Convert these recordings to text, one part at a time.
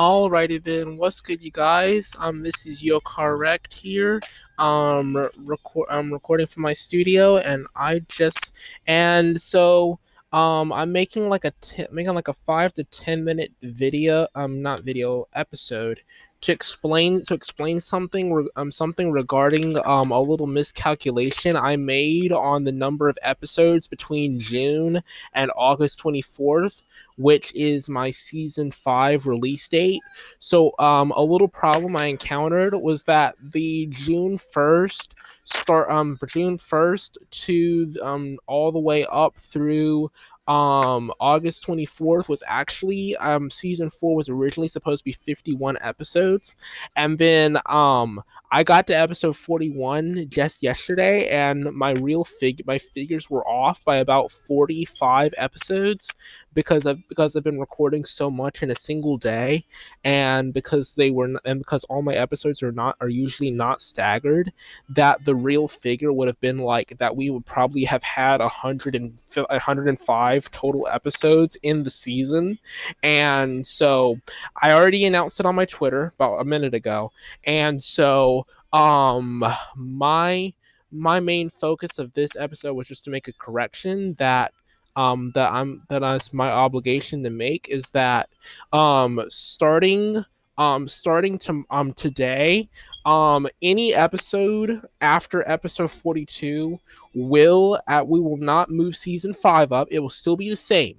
Alrighty then, what's good, you guys? Um, this is YoCarWrecked here. Um, record. I'm recording from my studio, and I just and so um, I'm making like a t- making like a five to ten minute video. Um, not video episode to explain to explain something um something regarding um a little miscalculation I made on the number of episodes between June and August 24th, which is my season 5 release date. So um a little problem I encountered was that the June 1st start um for June 1st to um all the way up through um August 24th was actually um season 4 was originally supposed to be 51 episodes. And then um I got to episode 41 just yesterday and my real fig my figures were off by about 45 episodes because I've because I've been recording so much in a single day and because they were and because all my episodes are not are usually not staggered that the real figure would have been like that we would probably have had 100 and 105 total episodes in the season. And so I already announced it on my Twitter about a minute ago. And so um my my main focus of this episode was just to make a correction that um, that I'm that is my obligation to make is that um, starting um, starting to um, today um, any episode after episode 42 will at we will not move season 5 up it will still be the same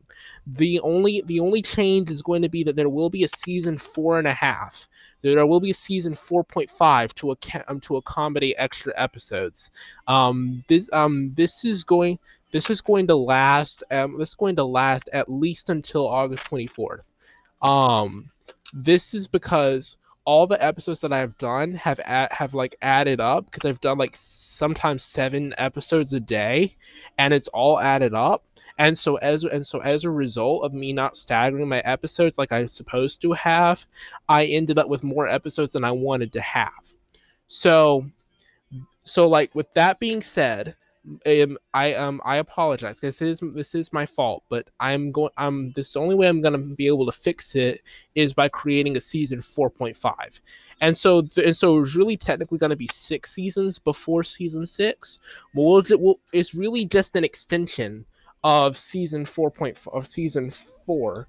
the only the only change is going to be that there will be a season four and a half there will be a season 4.5 to ac- um, to accommodate extra episodes um this um this is going this is going to last. Um, this is going to last at least until August 24th. Um, this is because all the episodes that I've done have at, have like added up because I've done like sometimes seven episodes a day, and it's all added up. And so as and so as a result of me not staggering my episodes like I'm supposed to have, I ended up with more episodes than I wanted to have. So so like with that being said, um, I um I apologize. because This is this is my fault, but I'm going. I'm this only way I'm gonna be able to fix it is by creating a season 4.5, and so th- and so it's really technically gonna be six seasons before season six. But we'll, we'll it's really just an extension of season 4.5 of season four.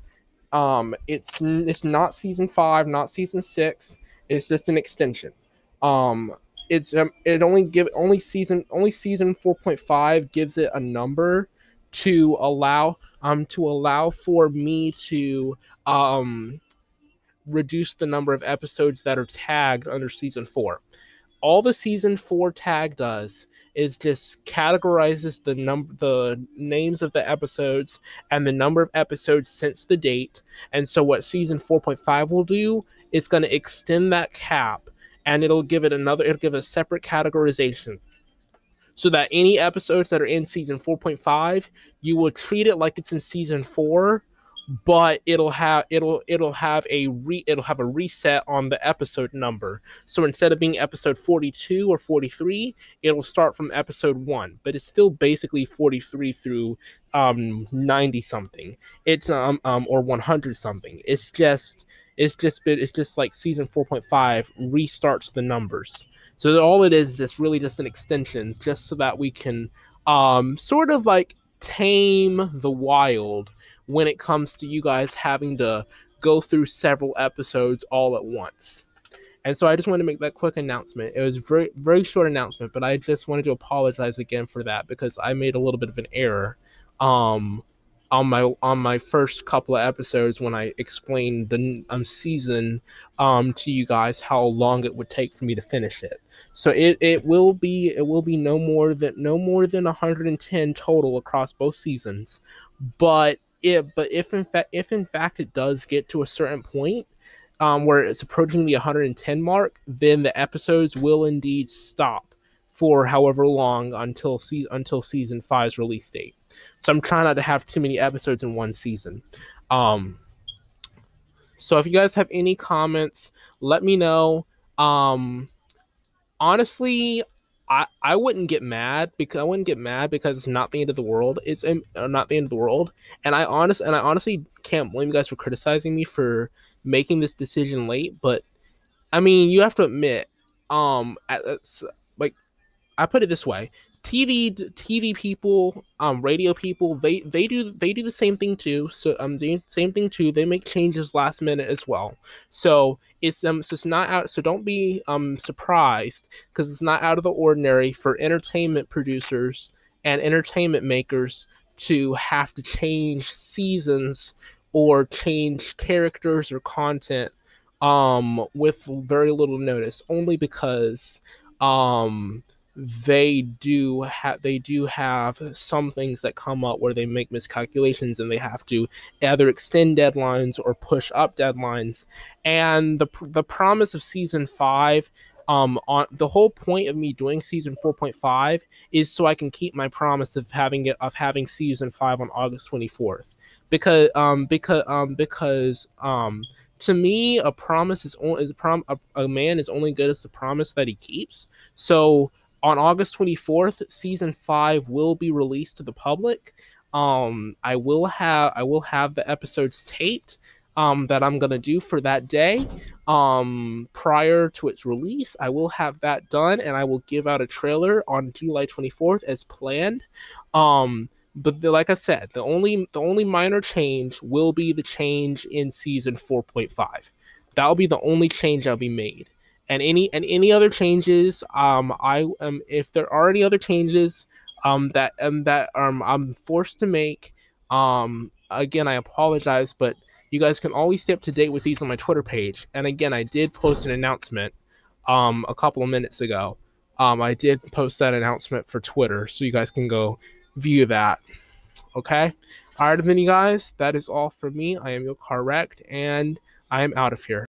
Um, it's it's not season five, not season six. It's just an extension. Um, it's um, it only give only season only season 4.5 gives it a number to allow um to allow for me to um reduce the number of episodes that are tagged under season 4 all the season 4 tag does is just categorizes the number the names of the episodes and the number of episodes since the date. And so what season 4.5 will do is going to extend that cap and it'll give it another it'll give a separate categorization. So that any episodes that are in season 4.5 you will treat it like it's in season 4 but it'll have it'll it'll have a re it'll have a reset on the episode number. So instead of being episode 42 or 43 it'll start from episode 1 but it's still basically 43 through um 90 something it's um, um or 100 something. It's just it's just been it's just like season 4.5 restarts the numbers. So all it is is really just an extension, just so that we can um sort of like tame the wild when it comes to you guys having to go through several episodes all at once. And so I just wanted to make that quick announcement. It was very very short announcement, but I just wanted to apologize again for that because I made a little bit of an error. Um, on my on my first couple of episodes when I explained the um, season um, to you guys how long it would take for me to finish it. So it, it will be it will be no more than no more than 110 total across both seasons. But if but if in fact if in fact it does get to a certain point um, where it's approaching the 110 mark, then the episodes will indeed stop for however long until se- until season five's release date. So I'm trying not to have too many episodes in one season. Um, so if you guys have any comments, let me know. Um, honestly, I, I wouldn't get mad because I wouldn't get mad because it's not the end of the world. It's um, uh, not the end of the world, and I honest and I honestly can't blame you guys for criticizing me for making this decision late. But I mean, you have to admit, um, like I put it this way: TV TV people, um, radio people, they they do they do the same thing too. So um, the same thing too. They make changes last minute as well. So it's um, so it's not out. So don't be um surprised because it's not out of the ordinary for entertainment producers and entertainment makers to have to change seasons or change characters or content um with very little notice only because um they do have they do have some things that come up where they make miscalculations and they have to either extend deadlines or push up deadlines. And the the promise of season 5 um on the whole point of me doing season 4.5 is so I can keep my promise of having it of having season 5 on August 24th because um because um because um to me a promise is only is a prom a, a man is only good as the promise that he keeps. So on August 24th, season five will be released to the public. Um, I will have I will have the episodes taped um, that I'm gonna do for that day. Um, prior to its release, I will have that done, and I will give out a trailer on July 24th as planned. Um, but the, like I said, the only the only minor change will be the change in season 4.5. That will be the only change that'll be made and any and any other changes um i um if there are any other changes um that um that um i'm forced to make um again i apologize but you guys can always stay up to date with these on my twitter page. And again i did post an announcement um a couple of minutes ago. Um i did post that announcement for twitter so you guys can go view that. Okay? All right then you guys that is all for me. I am YoCarWrecked and i am out of here